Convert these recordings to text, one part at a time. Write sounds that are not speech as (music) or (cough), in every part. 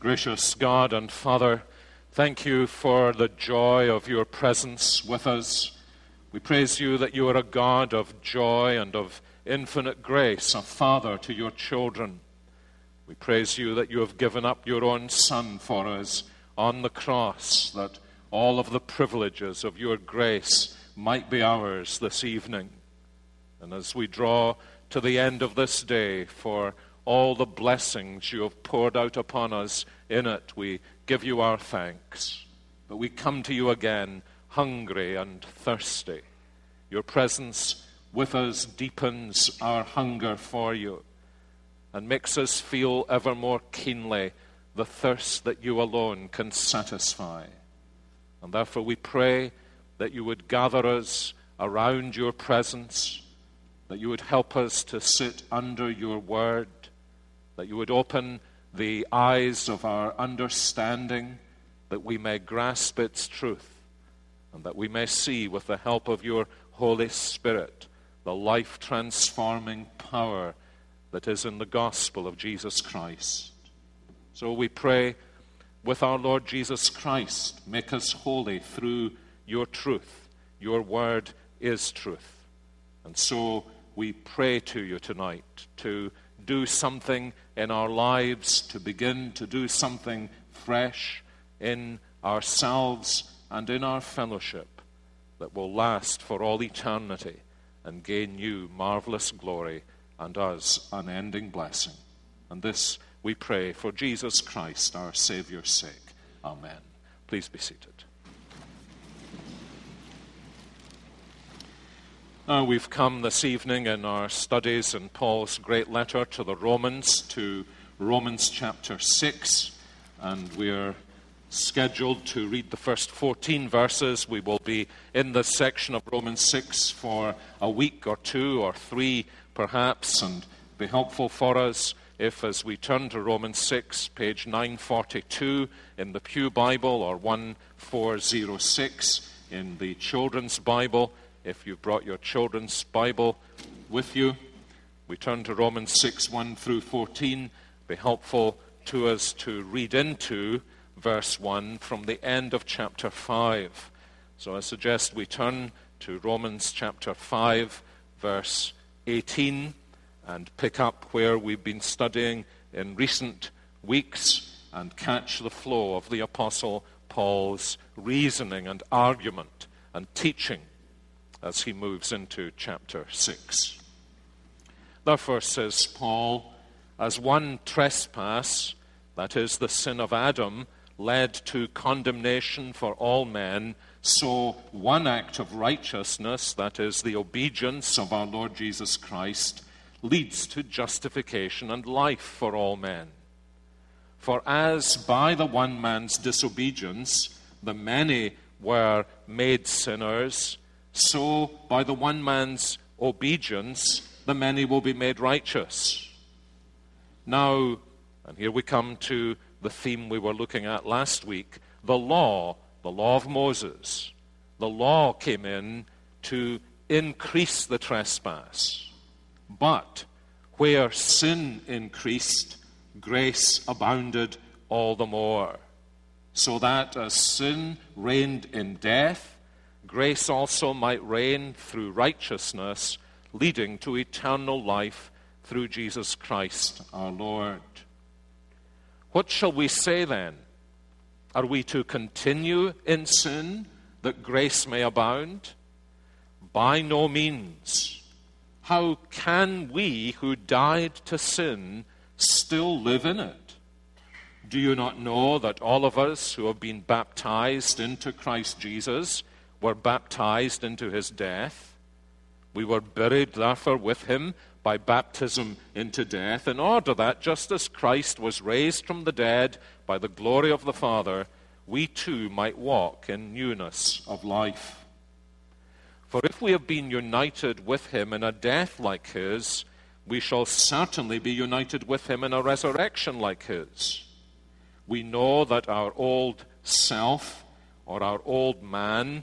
Gracious God and Father, thank you for the joy of your presence with us. We praise you that you are a God of joy and of infinite grace, a father to your children. We praise you that you have given up your own Son for us on the cross, that all of the privileges of your grace might be ours this evening. And as we draw to the end of this day for all the blessings you have poured out upon us in it. We give you our thanks. But we come to you again hungry and thirsty. Your presence with us deepens our hunger for you and makes us feel ever more keenly the thirst that you alone can satisfy. And therefore we pray that you would gather us around your presence, that you would help us to sit under your word that you would open the eyes of our understanding, that we may grasp its truth, and that we may see, with the help of your Holy Spirit, the life transforming power that is in the gospel of Jesus Christ. So we pray with our Lord Jesus Christ, make us holy through your truth. Your word is truth. And so we pray to you tonight to do something in our lives, to begin to do something fresh in ourselves and in our fellowship that will last for all eternity and gain you marvelous glory and us unending blessing. And this we pray for Jesus Christ, our Saviour's sake. Amen. Please be seated. Uh, we've come this evening in our studies in Paul's great letter to the Romans, to Romans chapter 6, and we're scheduled to read the first 14 verses. We will be in this section of Romans 6 for a week or two or three, perhaps, and be helpful for us if, as we turn to Romans 6, page 942 in the Pew Bible or 1406 in the Children's Bible, if you've brought your children's Bible with you, we turn to Romans 6 1 through 14. Be helpful to us to read into verse 1 from the end of chapter 5. So I suggest we turn to Romans chapter 5, verse 18, and pick up where we've been studying in recent weeks and catch the flow of the Apostle Paul's reasoning and argument and teaching as he moves into chapter 6. Therefore, says Paul, as one trespass, that is, the sin of Adam, led to condemnation for all men, so one act of righteousness, that is, the obedience of our Lord Jesus Christ, leads to justification and life for all men. For as by the one man's disobedience the many were made sinners, so by the one man's obedience, the many will be made righteous. Now, and here we come to the theme we were looking at last week the law, the law of Moses. The law came in to increase the trespass. But where sin increased, grace abounded all the more. So that as sin reigned in death, grace also might reign through righteousness, leading to eternal life through Jesus Christ our Lord. What shall we say then? Are we to continue in sin that grace may abound? By no means. How can we who died to sin still live in it? Do you not know that all of us who have been baptized into Christ Jesus were baptized into his death. We were buried, therefore, with him by baptism into death, in order that, just as Christ was raised from the dead by the glory of the Father, we too might walk in newness of life. For if we have been united with him in a death like his, we shall certainly be united with him in a resurrection like his. We know that our old self, or our old man,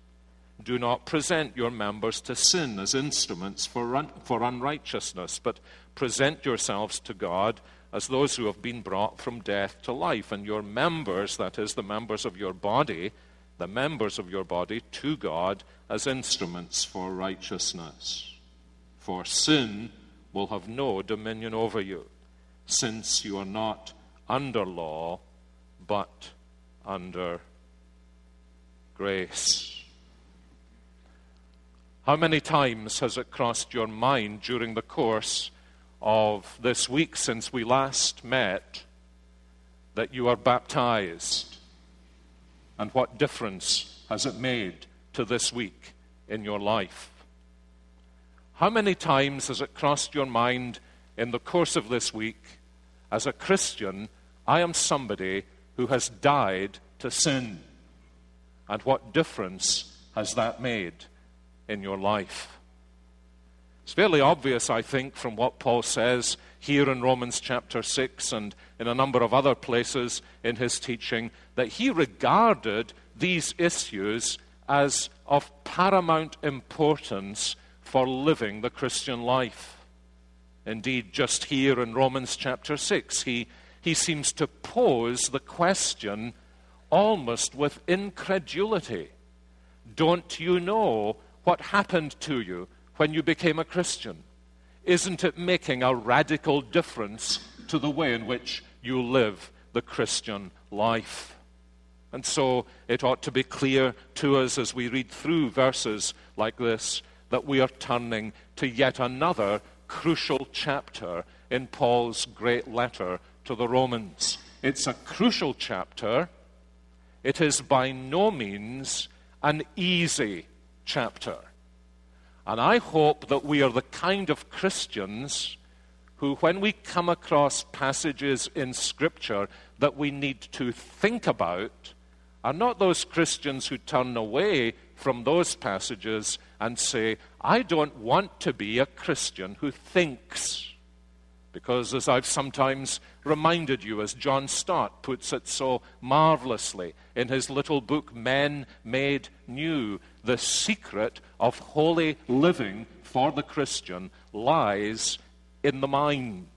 Do not present your members to sin as instruments for, un- for unrighteousness, but present yourselves to God as those who have been brought from death to life, and your members, that is, the members of your body, the members of your body, to God as instruments for righteousness. For sin will have no dominion over you, since you are not under law, but under grace. How many times has it crossed your mind during the course of this week since we last met that you are baptized? And what difference has it made to this week in your life? How many times has it crossed your mind in the course of this week, as a Christian, I am somebody who has died to sin? And what difference has that made in your life? It's fairly obvious, I think, from what Paul says here in Romans chapter 6 and in a number of other places in his teaching that he regarded these issues as of paramount importance for living the Christian life. Indeed, just here in Romans chapter 6, he, he seems to pose the question almost with incredulity Don't you know what happened to you when you became a Christian? Isn't it making a radical difference to the way in which you live the Christian life? And so it ought to be clear to us as we read through verses like this that we are turning to yet another crucial chapter in Paul's great letter to the Romans. It's a crucial chapter. It is by no means an easy chapter. And I hope that we are the kind of Christians who, when we come across passages in Scripture that we need to think about, are not those Christians who turn away from those passages and say, I don't want to be a Christian who thinks. Because, as I've sometimes reminded you, as John Stott puts it so marvelously in his little book, Men Made New, the secret of holy living for the Christian lies in the mind.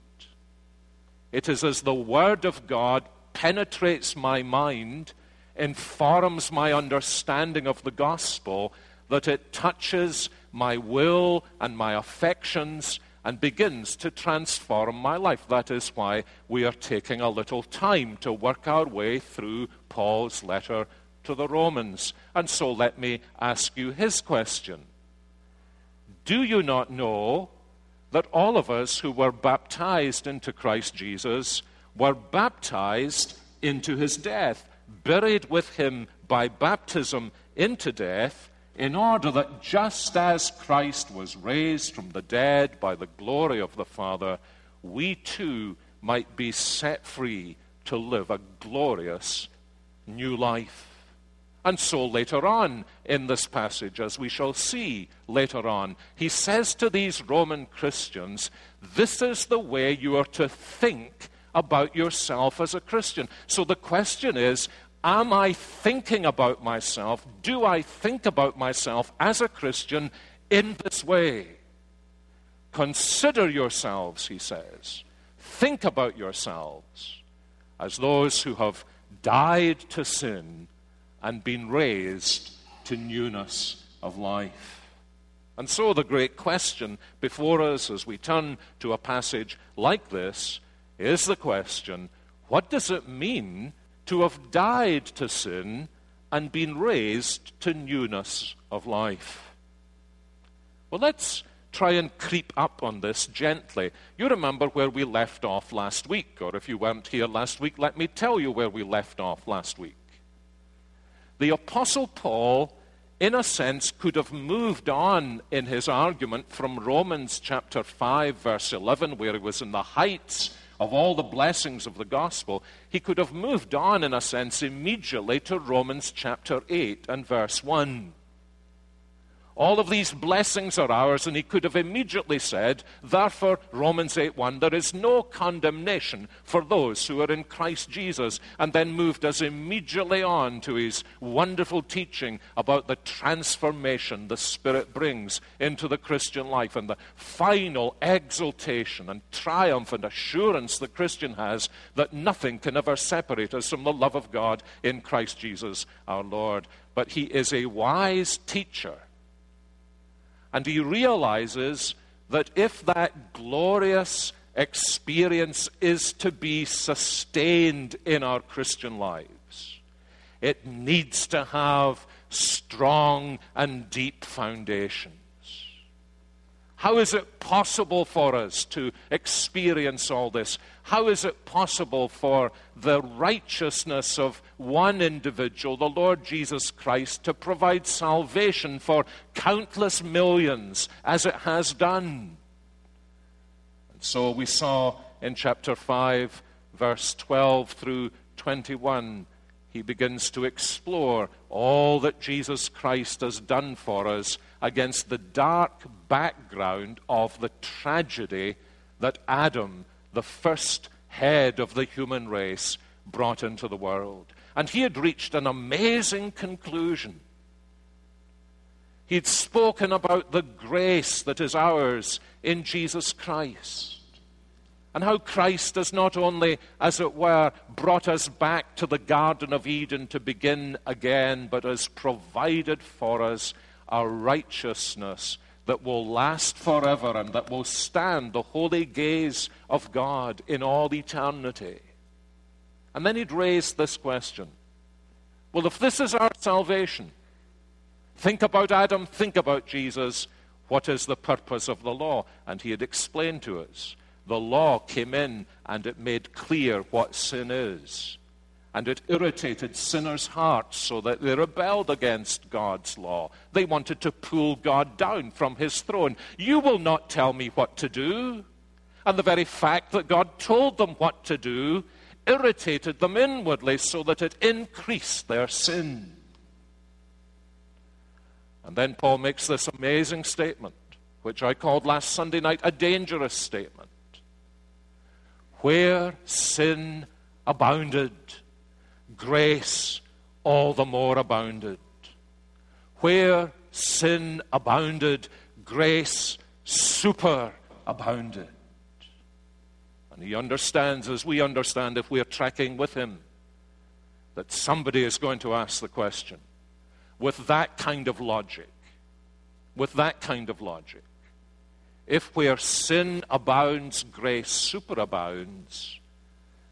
It is as the Word of God penetrates my mind, informs my understanding of the gospel, that it touches my will and my affections and begins to transform my life. That is why we are taking a little time to work our way through Paul's letter to the Romans. And so let me ask you his question Do you not know that all of us who were baptized into Christ Jesus were baptized into his death, buried with him by baptism into death? in order that just as Christ was raised from the dead by the glory of the Father, we too might be set free to live a glorious new life. And so later on in this passage, as we shall see later on, he says to these Roman Christians, This is the way you are to think about yourself as a Christian. So the question is Am I thinking about myself? Do I think about myself as a Christian in this way? Consider yourselves, he says. Think about yourselves as those who have died to sin and been raised to newness of life. And so, the great question before us as we turn to a passage like this is the question what does it mean to have died to sin and been raised to newness of life. Well, let's try and creep up on this gently. You remember where we left off last week, or if you weren't here last week, let me tell you where we left off last week. The Apostle Paul, in a sense, could have moved on in his argument from Romans chapter 5, verse 11, where he was in the heights of all the blessings of the gospel. He could have moved on, in a sense, immediately to Romans chapter 8 and verse 1 all of these blessings are ours, and he could have immediately said, Therefore, Romans 8 1, there is no condemnation for those who are in Christ Jesus, and then moved us immediately on to his wonderful teaching about the transformation the Spirit brings into the Christian life and the final exultation and triumph and assurance the Christian has that nothing can ever separate us from the love of God in Christ Jesus our Lord. But he is a wise teacher and he realizes that if that glorious experience is to be sustained in our Christian lives, it needs to have strong and deep foundation. How is it possible for us to experience all this? How is it possible for the righteousness of one individual, the Lord Jesus Christ, to provide salvation for countless millions as it has done? And so we saw in chapter 5, verse 12 through 21 he begins to explore all that Jesus Christ has done for us against the dark background of the tragedy that Adam, the first head of the human race, brought into the world. And he had reached an amazing conclusion. He'd spoken about the grace that is ours in Jesus Christ and how Christ has not only, as it were, brought us back to the Garden of Eden to begin again, but has provided for us a righteousness that will last forever and that will stand the holy gaze of God in all eternity. And then he'd raised this question Well, if this is our salvation, think about Adam, think about Jesus. What is the purpose of the law? And he had explained to us the law came in and it made clear what sin is. And it irritated sinners' hearts so that they rebelled against God's law. They wanted to pull God down from his throne. You will not tell me what to do. And the very fact that God told them what to do irritated them inwardly so that it increased their sin. And then Paul makes this amazing statement, which I called last Sunday night a dangerous statement. Where sin abounded, grace all the more abounded. Where sin abounded, grace superabounded. And he understands, as we understand if we're tracking with him, that somebody is going to ask the question with that kind of logic. With that kind of logic. If where sin abounds, grace superabounds,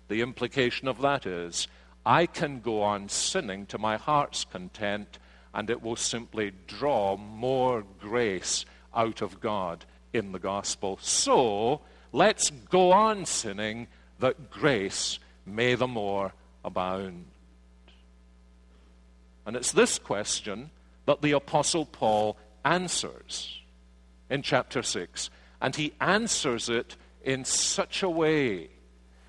the implication of that is I can go on sinning to my heart's content, and it will simply draw more grace out of God in the gospel. So let's go on sinning that grace may the more abound. And it's this question that the Apostle Paul answers in chapter 6. And he answers it in such a way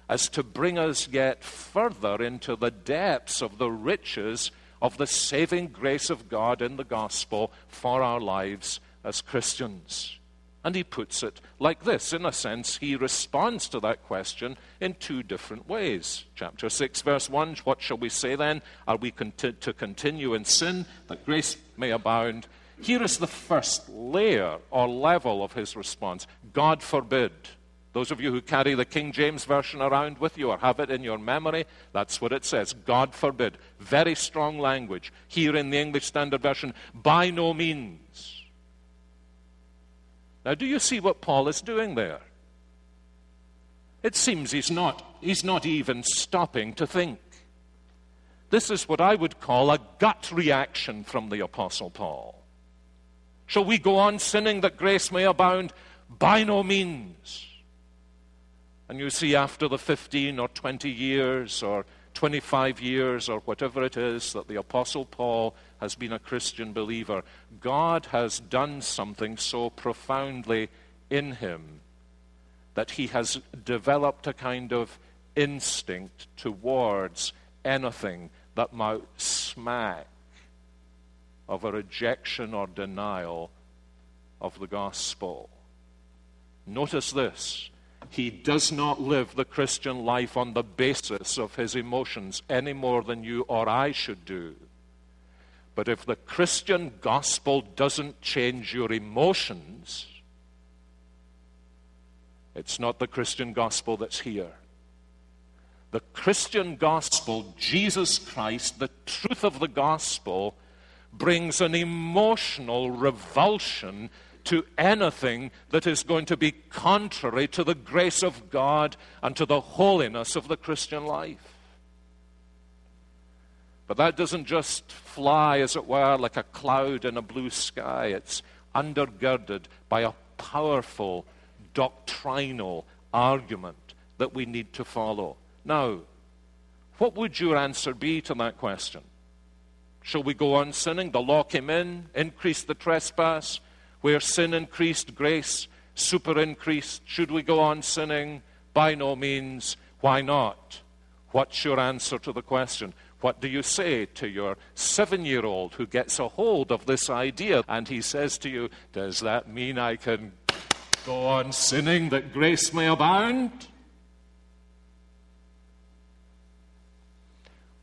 as to bring us yet further into the depths of the riches of the saving grace of God in the gospel for our lives as Christians. And he puts it like this. In a sense, he responds to that question in two different ways. Chapter 6, verse 1 What shall we say then? Are we to continue in sin that grace may abound? Here is the first layer or level of his response God forbid. Those of you who carry the King James Version around with you or have it in your memory, that's what it says. God forbid. Very strong language. Here in the English Standard Version, by no means. Now, do you see what Paul is doing there? It seems he's not, he's not even stopping to think. This is what I would call a gut reaction from the Apostle Paul. Shall we go on sinning that grace may abound? By no means. And you see, after the 15 or 20 years or 25 years or whatever it is that the Apostle Paul has been a Christian believer, God has done something so profoundly in him that he has developed a kind of instinct towards anything that might smack of a rejection or denial of the gospel. Notice this. He does not live the Christian life on the basis of his emotions any more than you or I should do. But if the Christian gospel doesn't change your emotions, it's not the Christian gospel that's here. The Christian gospel, Jesus Christ, the truth of the gospel, brings an emotional revulsion to anything that is going to be contrary to the grace of God and to the holiness of the Christian life. But that doesn't just fly, as it were, like a cloud in a blue sky. It's undergirded by a powerful doctrinal argument that we need to follow. Now, what would your answer be to that question? Shall we go on sinning? The law came in, increased the trespass. Where sin increased, grace super increased. Should we go on sinning? By no means. Why not? What's your answer to the question? What do you say to your seven year old who gets a hold of this idea and he says to you, Does that mean I can go on sinning that grace may abound?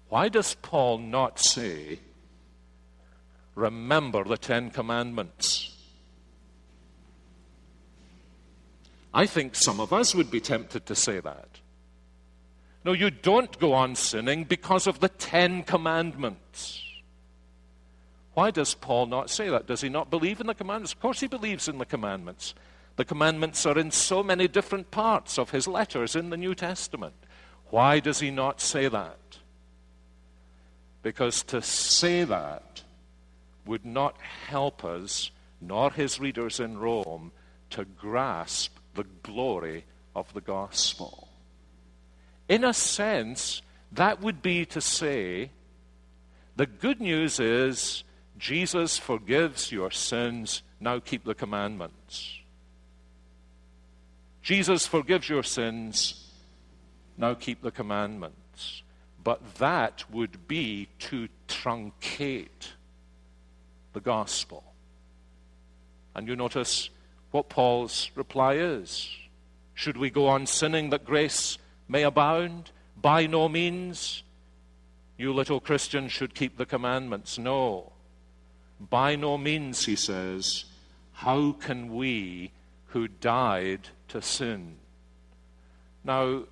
Why does Paul not say, Remember the Ten Commandments? I think some of us would be tempted to say that. No, you don't go on sinning because of the Ten Commandments. Why does Paul not say that? Does he not believe in the commandments? Of course, he believes in the commandments. The commandments are in so many different parts of his letters in the New Testament. Why does he not say that? Because to say that would not help us, nor his readers in Rome, to grasp the glory of the gospel. In a sense, that would be to say, the good news is Jesus forgives your sins, now keep the commandments. Jesus forgives your sins, now keep the commandments. But that would be to truncate the gospel. And you notice what Paul's reply is. Should we go on sinning that grace may abound? By no means. You little Christians should keep the commandments. No. By no means, he says. How can we who died to sin? Now,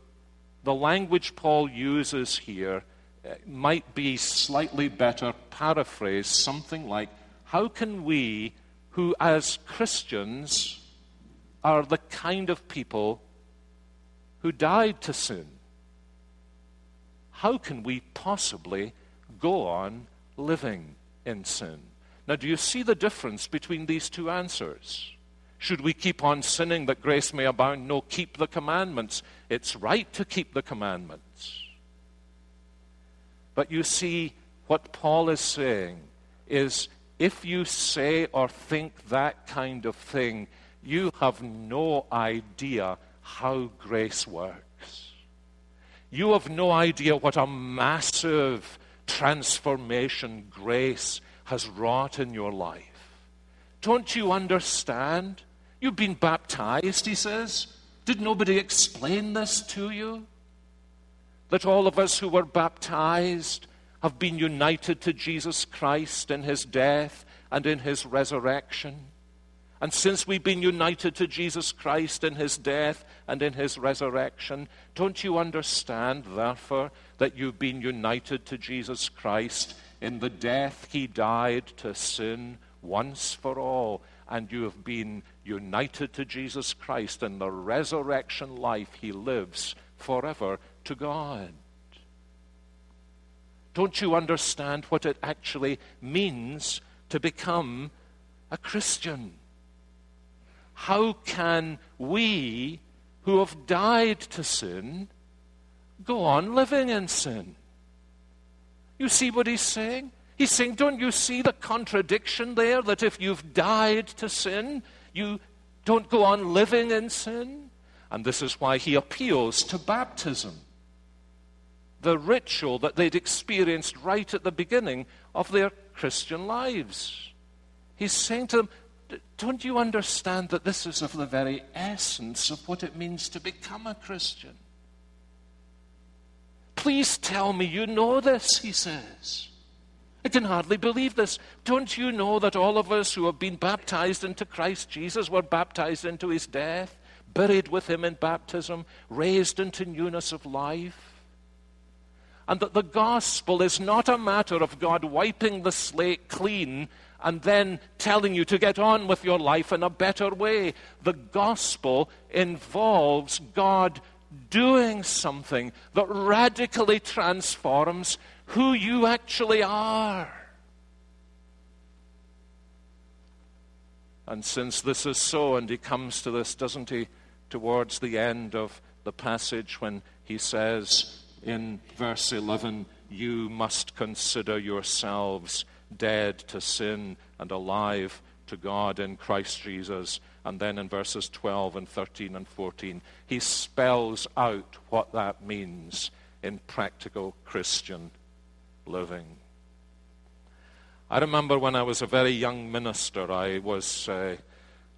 the language Paul uses here uh, might be slightly better paraphrased, something like, How can we who, as Christians, are the kind of people who died to sin. How can we possibly go on living in sin? Now, do you see the difference between these two answers? Should we keep on sinning that grace may abound? No, keep the commandments. It's right to keep the commandments. But you see, what Paul is saying is if you say or think that kind of thing, you have no idea how grace works. You have no idea what a massive transformation grace has wrought in your life. Don't you understand? You've been baptized, he says. Did nobody explain this to you? That all of us who were baptized have been united to Jesus Christ in his death and in his resurrection. And since we've been united to Jesus Christ in his death and in his resurrection, don't you understand, therefore, that you've been united to Jesus Christ in the death he died to sin once for all? And you have been united to Jesus Christ in the resurrection life he lives forever to God. Don't you understand what it actually means to become a Christian? How can we who have died to sin go on living in sin? You see what he's saying? He's saying, Don't you see the contradiction there? That if you've died to sin, you don't go on living in sin? And this is why he appeals to baptism the ritual that they'd experienced right at the beginning of their Christian lives. He's saying to them, Don't you understand that this is of the very essence of what it means to become a Christian? Please tell me you know this, he says. I can hardly believe this. Don't you know that all of us who have been baptized into Christ Jesus were baptized into his death, buried with him in baptism, raised into newness of life? And that the gospel is not a matter of God wiping the slate clean and then telling you to get on with your life in a better way. The gospel involves God doing something that radically transforms who you actually are. And since this is so, and he comes to this, doesn't he, towards the end of the passage when he says, in verse 11, you must consider yourselves dead to sin and alive to God in Christ Jesus. And then in verses 12 and 13 and 14, he spells out what that means in practical Christian living. I remember when I was a very young minister, I was uh,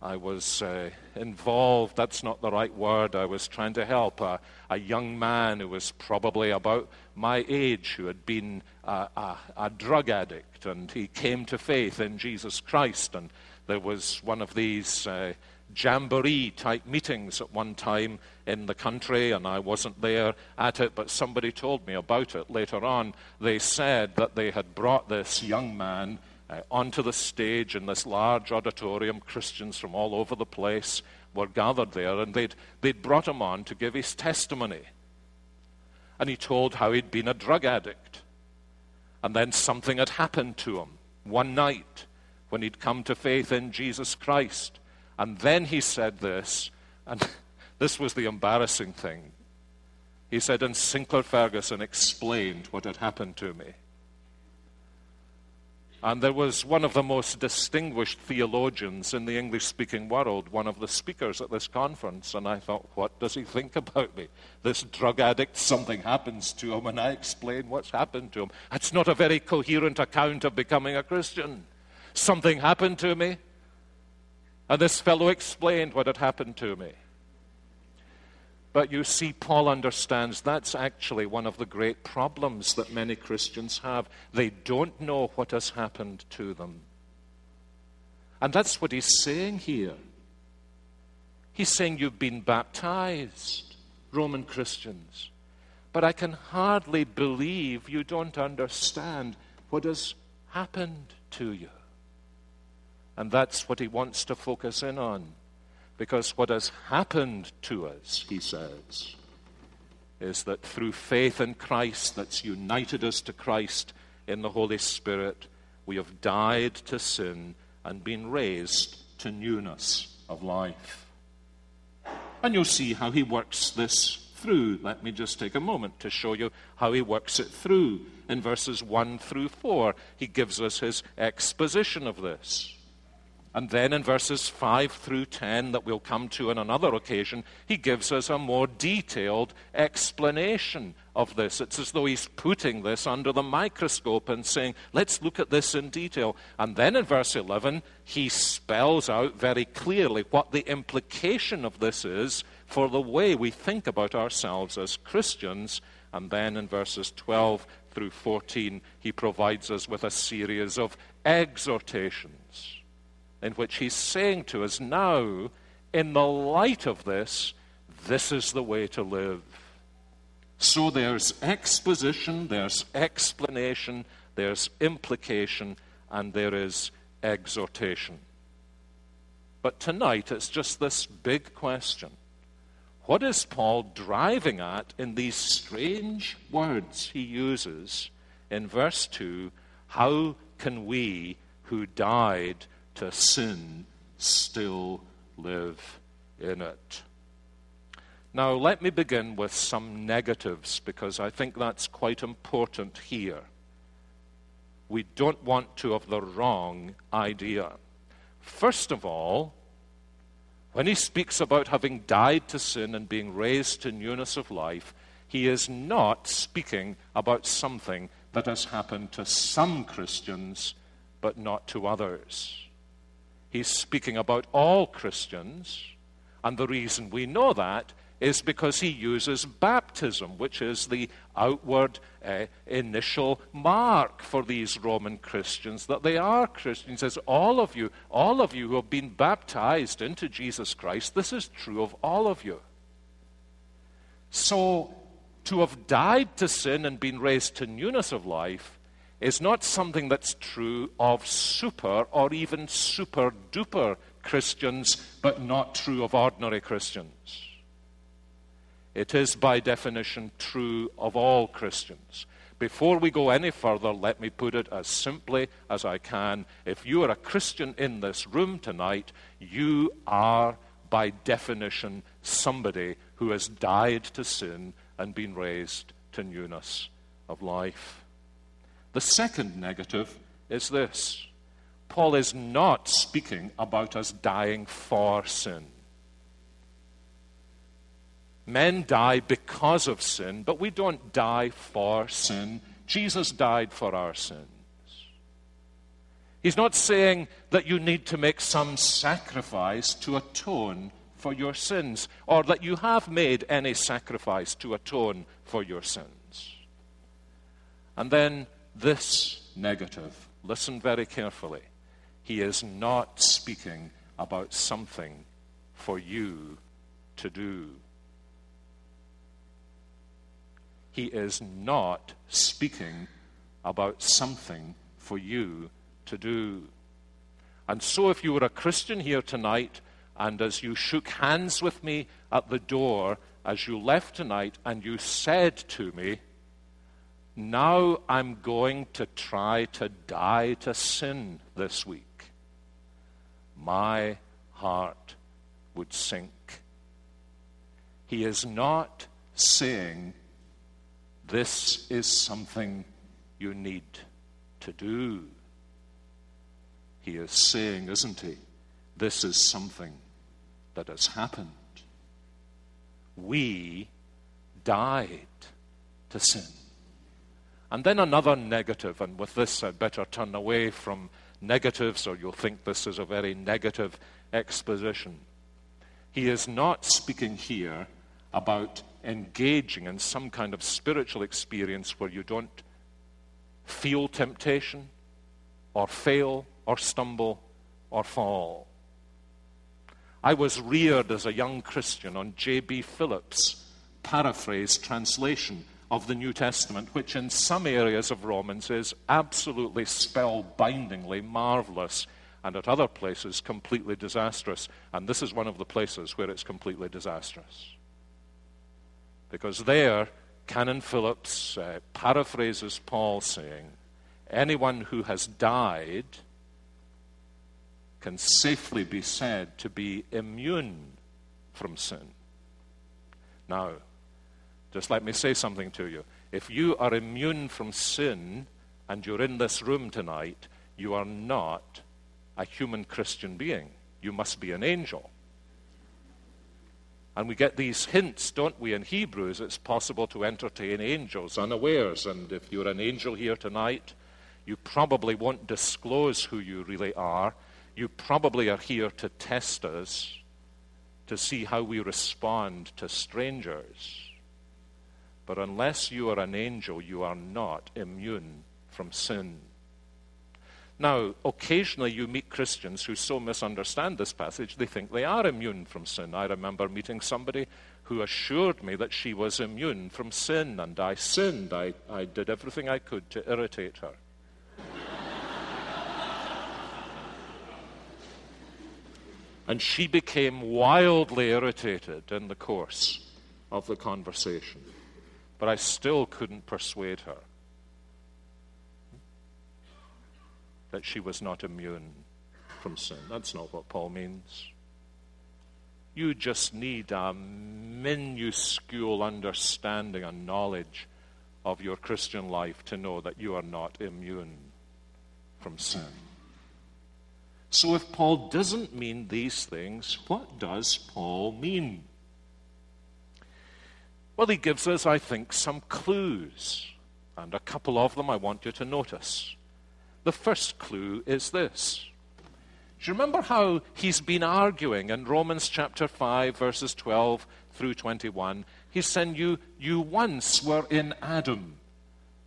I was uh, involved, that's not the right word. I was trying to help a, a, young man who was probably about my age, who had been a, a, a, drug addict, and he came to faith in Jesus Christ. And there was one of these uh, jamboree type meetings at one time in the country, and I wasn't there at it, but somebody told me about it later on. They said that they had brought this young man uh, onto the stage in this large auditorium. Christians from all over the place were gathered there, and they'd, they'd brought him on to give his testimony. And he told how he'd been a drug addict. And then something had happened to him one night when he'd come to faith in Jesus Christ. And then he said this, and (laughs) this was the embarrassing thing. He said, and Sinclair Ferguson explained what had happened to me. And there was one of the most distinguished theologians in the English speaking world, one of the speakers at this conference. And I thought, what does he think about me? This drug addict, something happens to him, and I explain what's happened to him. It's not a very coherent account of becoming a Christian. Something happened to me. And this fellow explained what had happened to me. But you see, Paul understands that's actually one of the great problems that many Christians have. They don't know what has happened to them. And that's what he's saying here. He's saying you've been baptized, Roman Christians. But I can hardly believe you don't understand what has happened to you. And that's what he wants to focus in on. Because what has happened to us, he says, is that through faith in Christ that's united us to Christ in the Holy Spirit, we have died to sin and been raised to newness of life. And you'll see how he works this through. Let me just take a moment to show you how he works it through. In verses 1 through 4, he gives us his exposition of this. And then in verses 5 through 10, that we'll come to on another occasion, he gives us a more detailed explanation of this. It's as though he's putting this under the microscope and saying, let's look at this in detail. And then in verse 11, he spells out very clearly what the implication of this is for the way we think about ourselves as Christians. And then in verses 12 through 14, he provides us with a series of exhortations in which he's saying to us now, in the light of this, this is the way to live. So there's exposition, there's explanation, there's implication, and there is exhortation. But tonight it's just this big question. What is Paul driving at in these strange words he uses in verse 2 how can we who died to sin still live in it? Now, let me begin with some negatives because I think that's quite important here. We don't want to have the wrong idea. First of all, when he speaks about having died to sin and being raised to newness of life, he is not speaking about something that has happened to some Christians but not to others. He's speaking about all Christians, and the reason we know that is because he uses baptism, which is the outward uh, initial mark for these Roman Christians that they are Christians. He says, All of you, all of you who have been baptized into Jesus Christ, this is true of all of you. So, to have died to sin and been raised to newness of life is not something that's true of super or even super duper Christians, but not true of ordinary Christians. It is, by definition, true of all Christians. Before we go any further, let me put it as simply as I can. If you are a Christian in this room tonight, you are, by definition, somebody who has died to sin and been raised to newness of life. The second negative is this Paul is not speaking about us dying for sin. Men die because of sin, but we don't die for sin. Jesus died for our sins. He's not saying that you need to make some sacrifice to atone for your sins, or that you have made any sacrifice to atone for your sins. And then this negative, listen very carefully. He is not speaking about something for you to do. He is not speaking about something for you to do. And so, if you were a Christian here tonight, and as you shook hands with me at the door as you left tonight, and you said to me, Now I'm going to try to die to sin this week, my heart would sink. He is not saying this is something you need to do. He is saying, isn't he? This is something that has happened. We died to sin. And then another negative, and with this I'd better turn away from negatives, or you'll think this is a very negative exposition. He is not speaking here about engaging in some kind of spiritual experience where you don't feel temptation or fail or stumble or fall. I was reared as a young Christian on J.B. Phillips' paraphrase translation of the New Testament, which in some areas of Romans is absolutely spellbindingly marvelous, and at other places completely disastrous. And this is one of the places where it's completely disastrous. Because there, Canon Phillips uh, paraphrases Paul saying, anyone who has died can safely be said to be immune from sin. Now, just let me say something to you. If you are immune from sin and you're in this room tonight, you are not a human Christian being. You must be an angel. And we get these hints, don't we, in Hebrews? It's possible to entertain angels unawares. And if you're an angel here tonight, you probably won't disclose who you really are. You probably are here to test us, to see how we respond to strangers. But unless you are an angel, you are not immune from sin. Now, occasionally you meet Christians who so misunderstand this passage, they think they are immune from sin. I remember meeting somebody who assured me that she was immune from sin, and I sinned. I, I did everything I could to irritate her. (laughs) and she became wildly irritated in the course of the conversation. But I still couldn't persuade her. that she was not immune from sin. That's not what Paul means. You just need a minuscule understanding and knowledge of your Christian life to know that you are not immune from sin. So, if Paul doesn't mean these things, what does Paul mean? Well, he gives us, I think, some clues, and a couple of them I want you to notice. The first clue is this. Do you remember how he's been arguing in Romans chapter 5, verses 12 through 21? He's saying, You, you once were in Adam,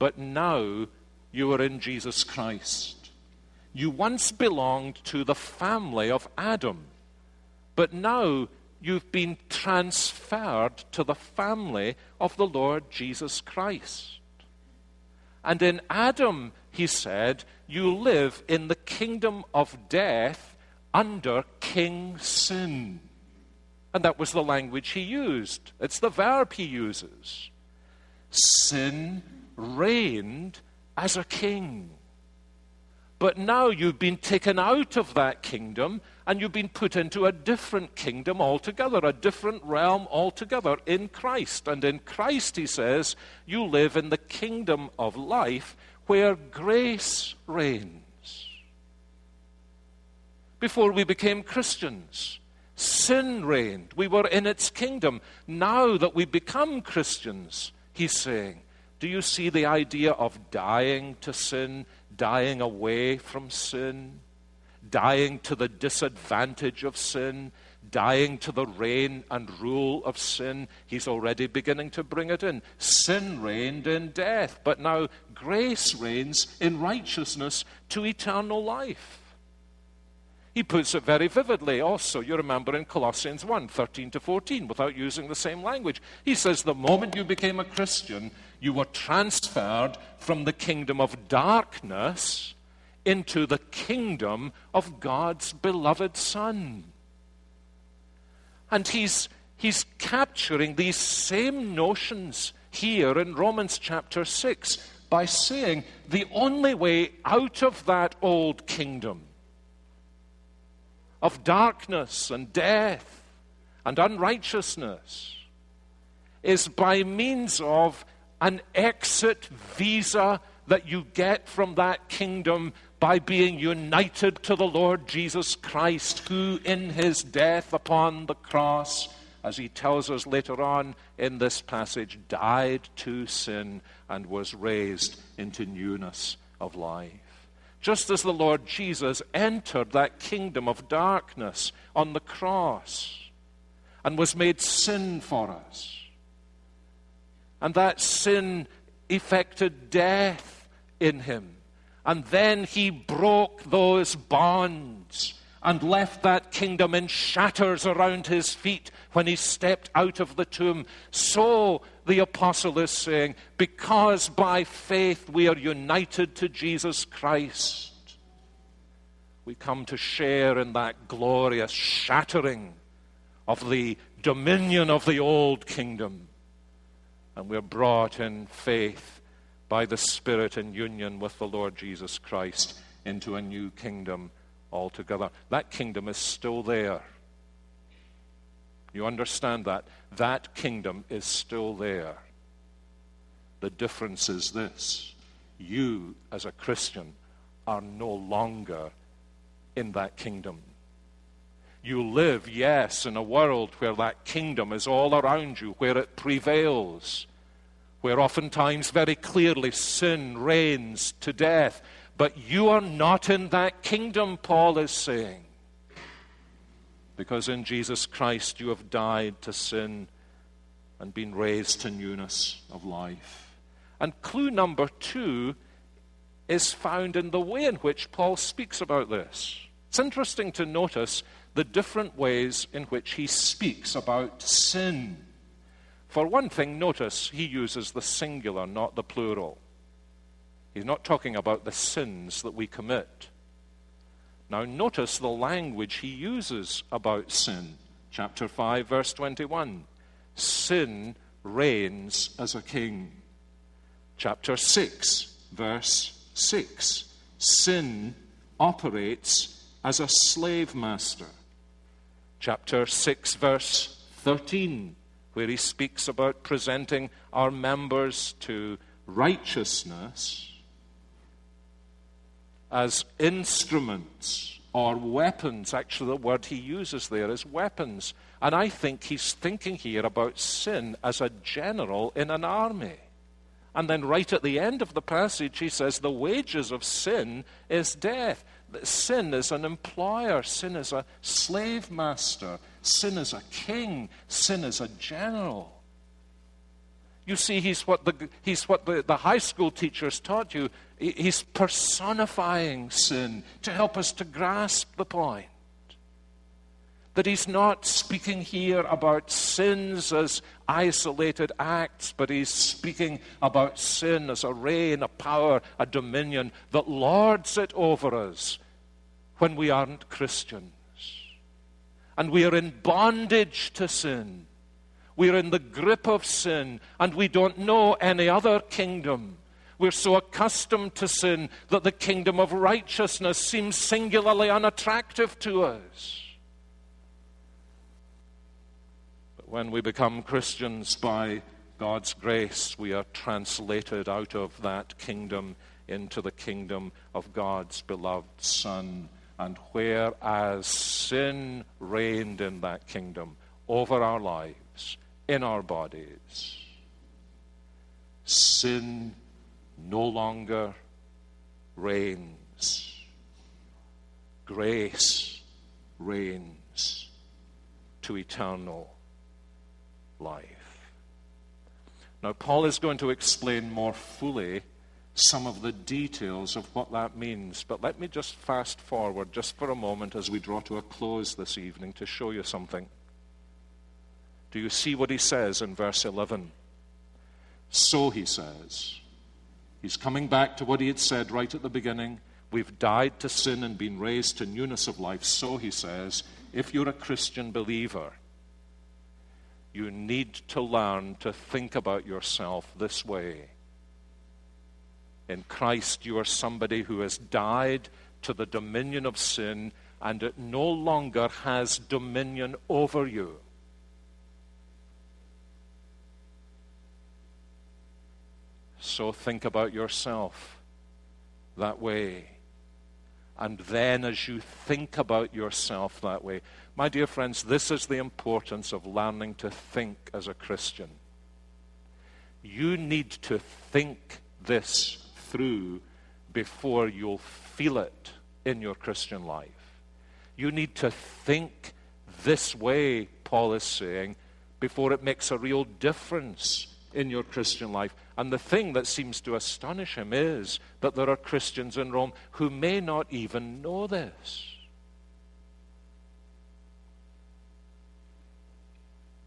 but now you are in Jesus Christ. You once belonged to the family of Adam, but now you've been transferred to the family of the Lord Jesus Christ. And in Adam, he said, you live in the kingdom of death under King Sin. And that was the language he used. It's the verb he uses. Sin reigned as a king. But now you've been taken out of that kingdom and you've been put into a different kingdom altogether, a different realm altogether in Christ. And in Christ, he says, you live in the kingdom of life where grace reigns. Before we became Christians, sin reigned. We were in its kingdom. Now that we become Christians, he's saying, do you see the idea of dying to sin, dying away from sin, dying to the disadvantage of sin, dying to the reign and rule of sin. He's already beginning to bring it in. Sin reigned in death, but now grace reigns in righteousness to eternal life. He puts it very vividly also. You remember in Colossians 1 13 to 14, without using the same language. He says, The moment you became a Christian, you were transferred from the kingdom of darkness into the kingdom of God's beloved Son. And he's, he's capturing these same notions here in Romans chapter 6 by saying the only way out of that old kingdom of darkness and death and unrighteousness is by means of an exit visa that you get from that kingdom by being united to the Lord Jesus Christ, who in his death upon the cross, as he tells us later on in this passage, died to sin and was raised into newness of life. Just as the Lord Jesus entered that kingdom of darkness on the cross and was made sin for us. And that sin effected death in him. And then he broke those bonds and left that kingdom in shatters around his feet when he stepped out of the tomb. So the apostle is saying, because by faith we are united to Jesus Christ, we come to share in that glorious shattering of the dominion of the old kingdom. And we're brought in faith by the Spirit in union with the Lord Jesus Christ into a new kingdom altogether. That kingdom is still there. You understand that? That kingdom is still there. The difference is this you, as a Christian, are no longer in that kingdom. You live, yes, in a world where that kingdom is all around you, where it prevails, where oftentimes very clearly sin reigns to death. But you are not in that kingdom, Paul is saying. Because in Jesus Christ you have died to sin and been raised to newness of life. And clue number two is found in the way in which Paul speaks about this. It's interesting to notice the different ways in which he speaks about sin. For one thing, notice he uses the singular, not the plural. He's not talking about the sins that we commit. Now, notice the language he uses about sin. Chapter 5, verse 21. Sin reigns as a king. Chapter 6, verse 6. Sin operates as a slave master. Chapter 6, verse 13, where he speaks about presenting our members to righteousness as instruments or weapons. Actually, the word he uses there is weapons. And I think he's thinking here about sin as a general in an army. And then, right at the end of the passage, he says, The wages of sin is death. Sin is an employer, sin is a slave master, sin is a king, sin is a general. You see, he's what the, he's what the, the high school teachers taught you. He's personifying sin to help us to grasp the point. That he's not speaking here about sins as isolated acts, but he's speaking about sin as a reign, a power, a dominion that lords it over us when we aren't Christians. And we are in bondage to sin. We're in the grip of sin, and we don't know any other kingdom. We're so accustomed to sin that the kingdom of righteousness seems singularly unattractive to us. But when we become Christians by God's grace, we are translated out of that kingdom into the kingdom of God's beloved Son. And whereas sin reigned in that kingdom over our lives, in our bodies, sin no longer reigns. Grace reigns to eternal life. Now, Paul is going to explain more fully some of the details of what that means, but let me just fast forward just for a moment as we draw to a close this evening to show you something. Do you see what he says in verse 11? So he says, he's coming back to what he had said right at the beginning. We've died to sin and been raised to newness of life. So he says, if you're a Christian believer, you need to learn to think about yourself this way. In Christ, you are somebody who has died to the dominion of sin, and it no longer has dominion over you. So think about yourself that way. And then, as you think about yourself that way, my dear friends, this is the importance of learning to think as a Christian. You need to think this through before you'll feel it in your Christian life. You need to think this way, Paul is saying, before it makes a real difference in your Christian life. And the thing that seems to astonish him is that there are Christians in Rome who may not even know this.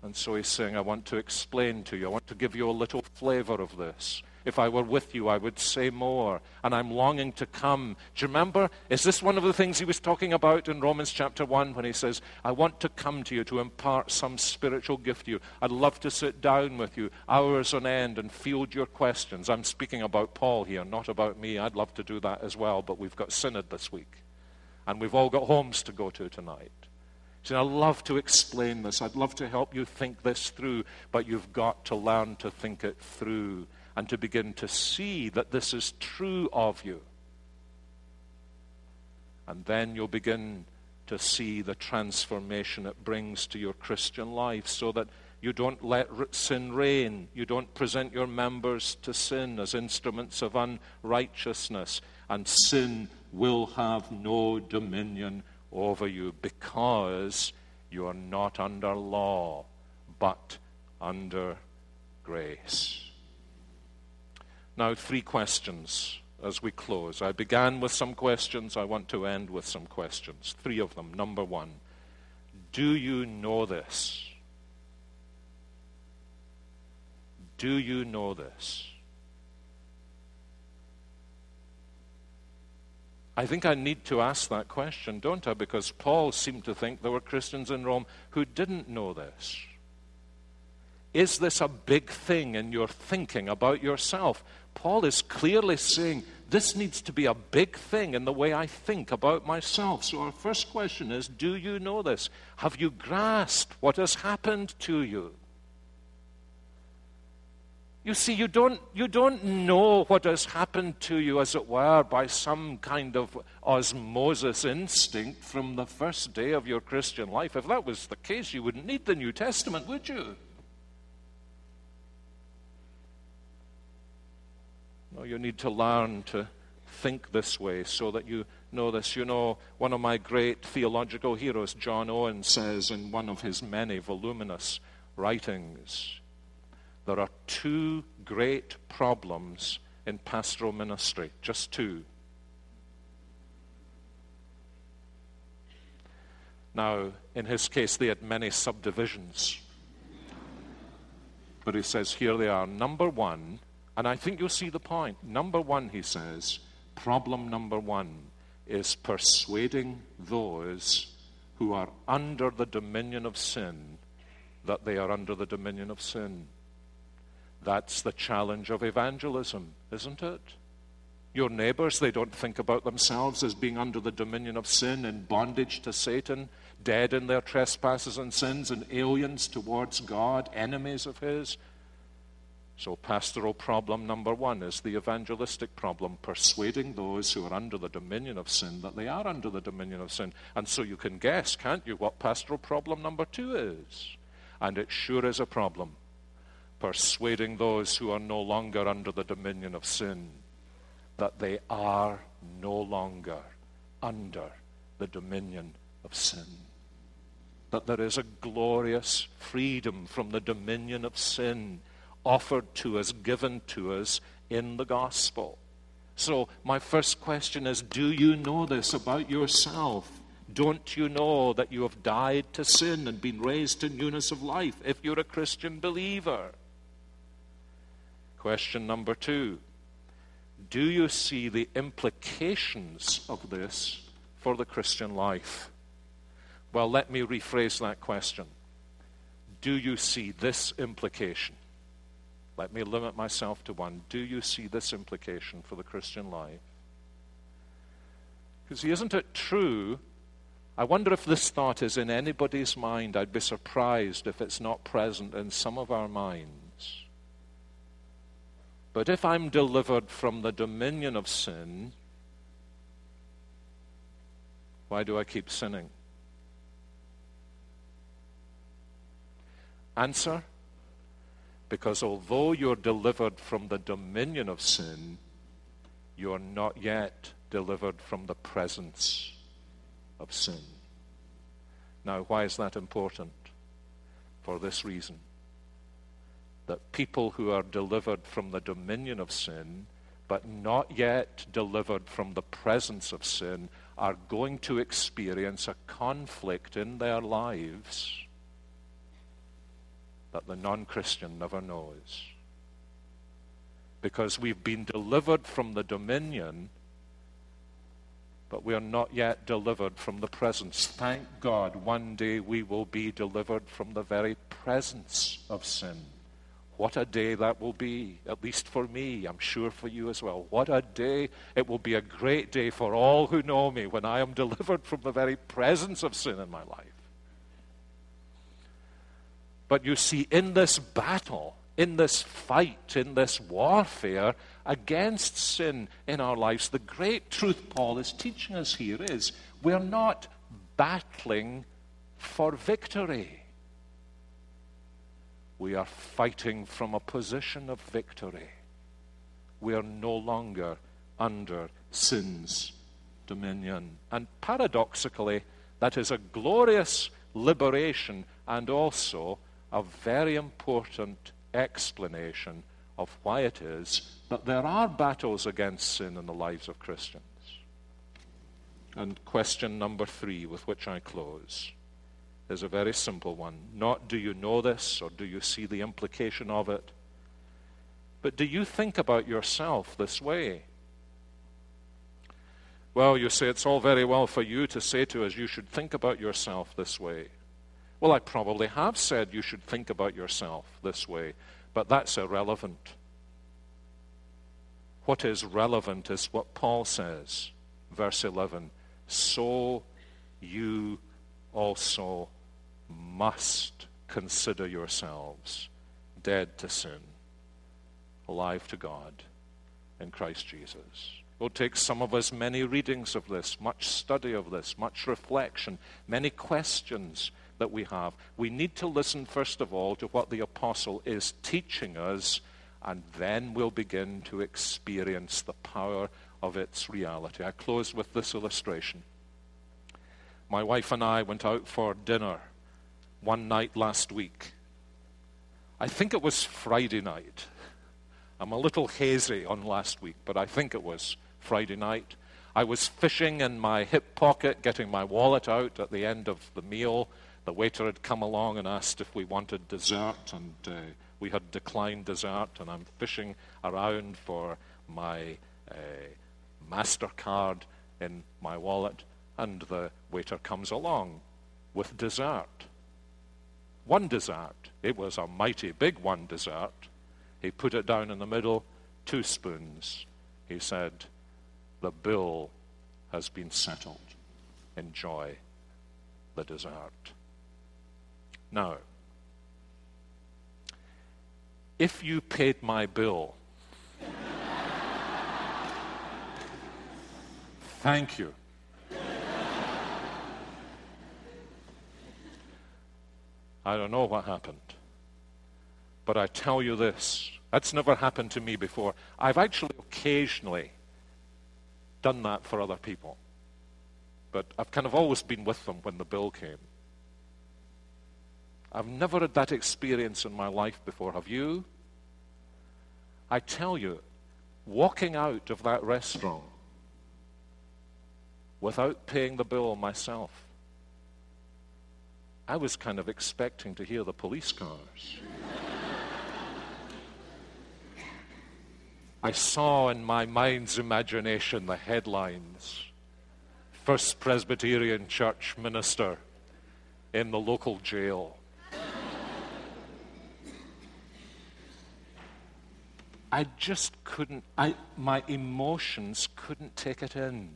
And so he's saying, I want to explain to you, I want to give you a little flavor of this. If I were with you, I would say more. And I'm longing to come. Do you remember? Is this one of the things he was talking about in Romans chapter 1 when he says, I want to come to you to impart some spiritual gift to you? I'd love to sit down with you hours on end and field your questions. I'm speaking about Paul here, not about me. I'd love to do that as well, but we've got Synod this week. And we've all got homes to go to tonight. So I'd love to explain this. I'd love to help you think this through, but you've got to learn to think it through and to begin to see that this is true of you. And then you'll begin to see the transformation it brings to your Christian life so that you don't let sin reign. You don't present your members to sin as instruments of unrighteousness. And sin will have no dominion over you because you are not under law, but under grace. Now, three questions as we close. I began with some questions. I want to end with some questions. Three of them. Number one Do you know this? Do you know this? I think I need to ask that question, don't I? Because Paul seemed to think there were Christians in Rome who didn't know this. Is this a big thing in your thinking about yourself? Paul is clearly saying this needs to be a big thing in the way I think about myself. So, our first question is Do you know this? Have you grasped what has happened to you? You see, you don't, you don't know what has happened to you, as it were, by some kind of osmosis instinct from the first day of your Christian life. If that was the case, you wouldn't need the New Testament, would you? No, you need to learn to think this way so that you know this. You know, one of my great theological heroes, John Owen, says in one of his many voluminous writings there are two great problems in pastoral ministry, just two. Now, in his case, they had many subdivisions. But he says, here they are. Number one, and I think you'll see the point. Number one, he says, problem number one is persuading those who are under the dominion of sin that they are under the dominion of sin. That's the challenge of evangelism, isn't it? Your neighbors, they don't think about themselves as being under the dominion of sin and bondage to Satan, dead in their trespasses and sins, and aliens towards God, enemies of His. So, pastoral problem number one is the evangelistic problem, persuading those who are under the dominion of sin that they are under the dominion of sin. And so you can guess, can't you, what pastoral problem number two is? And it sure is a problem persuading those who are no longer under the dominion of sin that they are no longer under the dominion of sin. That there is a glorious freedom from the dominion of sin offered to us, given to us in the gospel. So, my first question is Do you know this about yourself? Don't you know that you have died to sin and been raised to newness of life if you're a Christian believer? Question number two Do you see the implications of this for the Christian life? Well, let me rephrase that question. Do you see this implication? Let me limit myself to one. Do you see this implication for the Christian life? Because isn't it true? I wonder if this thought is in anybody's mind. I'd be surprised if it's not present in some of our minds. But if I'm delivered from the dominion of sin, why do I keep sinning? Answer because although you're delivered from the dominion of sin, you're not yet delivered from the presence of sin. Now, why is that important? For this reason that people who are delivered from the dominion of sin, but not yet delivered from the presence of sin, are going to experience a conflict in their lives that the non Christian never knows. Because we've been delivered from the dominion, but we are not yet delivered from the presence. Thank God, one day we will be delivered from the very presence of sin. What a day that will be, at least for me, I'm sure for you as well. What a day. It will be a great day for all who know me when I am delivered from the very presence of sin in my life. But you see, in this battle, in this fight, in this warfare against sin in our lives, the great truth Paul is teaching us here is we're not battling for victory we are fighting from a position of victory. We are no longer under sin's dominion. And paradoxically, that is a glorious liberation and also a very important explanation of why it is that there are battles against sin in the lives of Christians. And question number three, with which I close is a very simple one. Not do you know this or do you see the implication of it, but do you think about yourself this way? Well, you say it's all very well for you to say to us, you should think about yourself this way. Well, I probably have said you should think about yourself this way, but that's irrelevant. What is relevant is what Paul says, verse 11 So you also must consider yourselves dead to sin, alive to God in Christ Jesus. It will take some of us many readings of this, much study of this, much reflection, many questions that we have. We need to listen, first of all, to what the apostle is teaching us, and then we'll begin to experience the power of its reality. I close with this illustration. My wife and I went out for dinner one night last week. I think it was Friday night. I'm a little hazy on last week, but I think it was Friday night. I was fishing in my hip pocket, getting my wallet out at the end of the meal. The waiter had come along and asked if we wanted dessert, and uh, we had declined dessert. And I'm fishing around for my uh, MasterCard in my wallet, and the waiter comes along with dessert. One dessert. It was a mighty big one dessert. He put it down in the middle, two spoons. He said, The bill has been settled. Enjoy the dessert. Now, if you paid my bill, thank you. I don't know what happened. But I tell you this that's never happened to me before. I've actually occasionally done that for other people. But I've kind of always been with them when the bill came. I've never had that experience in my life before. Have you? I tell you, walking out of that restaurant without paying the bill myself, I was kind of expecting to hear the police cars. I saw in my mind's imagination the headlines First Presbyterian Church minister in the local jail. I just couldn't, I, my emotions couldn't take it in.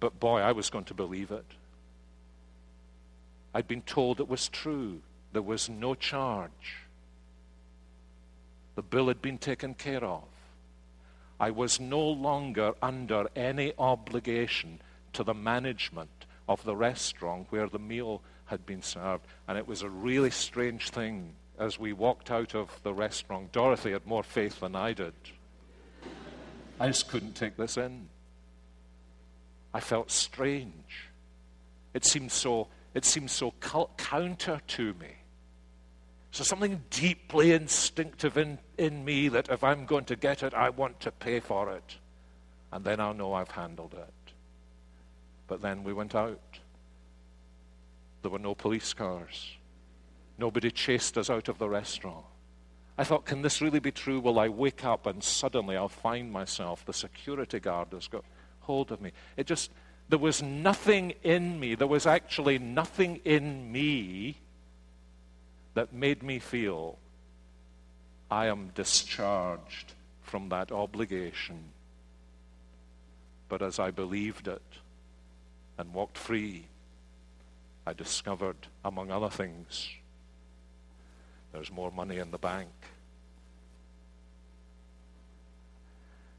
But boy, I was going to believe it. I'd been told it was true. There was no charge. The bill had been taken care of. I was no longer under any obligation to the management of the restaurant where the meal had been served. And it was a really strange thing as we walked out of the restaurant. Dorothy had more faith than I did. I just couldn't take this in. I felt strange. It seemed so, it seemed so counter to me. So something deeply instinctive in, in me that if I'm going to get it, I want to pay for it. And then I'll know I've handled it. But then we went out. There were no police cars. Nobody chased us out of the restaurant. I thought, can this really be true? Will I wake up and suddenly I'll find myself, the security guard has got hold of me? It just, there was nothing in me, there was actually nothing in me that made me feel I am discharged from that obligation. But as I believed it and walked free, I discovered, among other things, there's more money in the bank.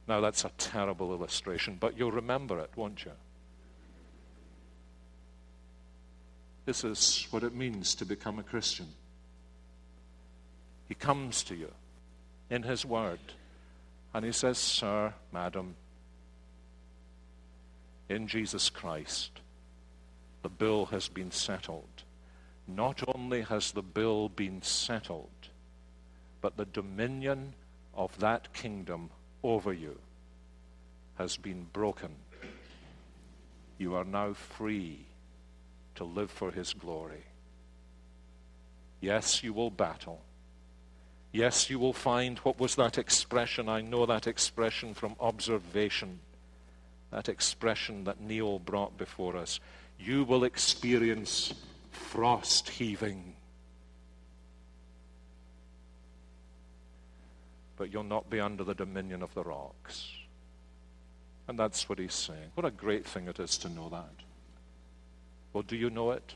Now, that's a terrible illustration, but you'll remember it, won't you? This is what it means to become a Christian. He comes to you in His Word and He says, Sir, Madam, in Jesus Christ, the bill has been settled not only has the bill been settled, but the dominion of that kingdom over you has been broken. You are now free to live for His glory. Yes, you will battle. Yes, you will find what was that expression? I know that expression from observation, that expression that Neil brought before us you will experience frost heaving. But you'll not be under the dominion of the rocks. And that's what he's saying. What a great thing it is to know that. Well, do you know it?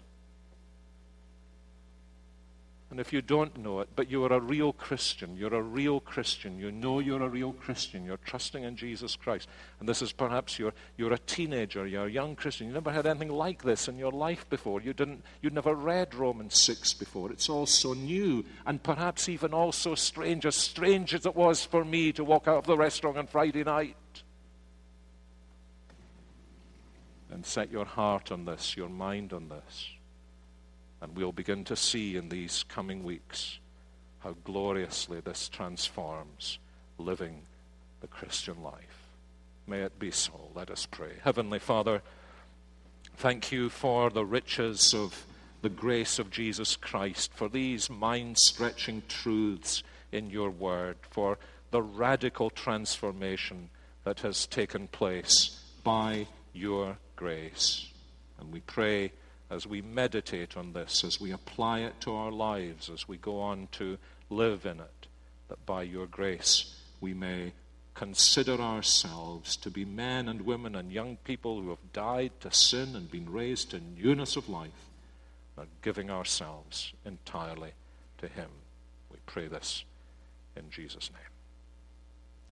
And if you don't know it, but you are a real Christian, you're a real Christian, you know you're a real Christian, you're trusting in Jesus Christ, and this is perhaps you're, you're a teenager, you're a young Christian, you never had anything like this in your life before, you didn't, you'd never read Romans 6 before, it's all so new, and perhaps even all so strange, as strange as it was for me to walk out of the restaurant on Friday night. And set your heart on this, your mind on this. And we'll begin to see in these coming weeks how gloriously this transforms living the Christian life. May it be so. Let us pray. Heavenly Father, thank you for the riches of the grace of Jesus Christ, for these mind stretching truths in your word, for the radical transformation that has taken place by your grace. And we pray as we meditate on this, as we apply it to our lives, as we go on to live in it, that by your grace we may consider ourselves to be men and women and young people who have died to sin and been raised to newness of life, and giving ourselves entirely to Him. We pray this in Jesus' name.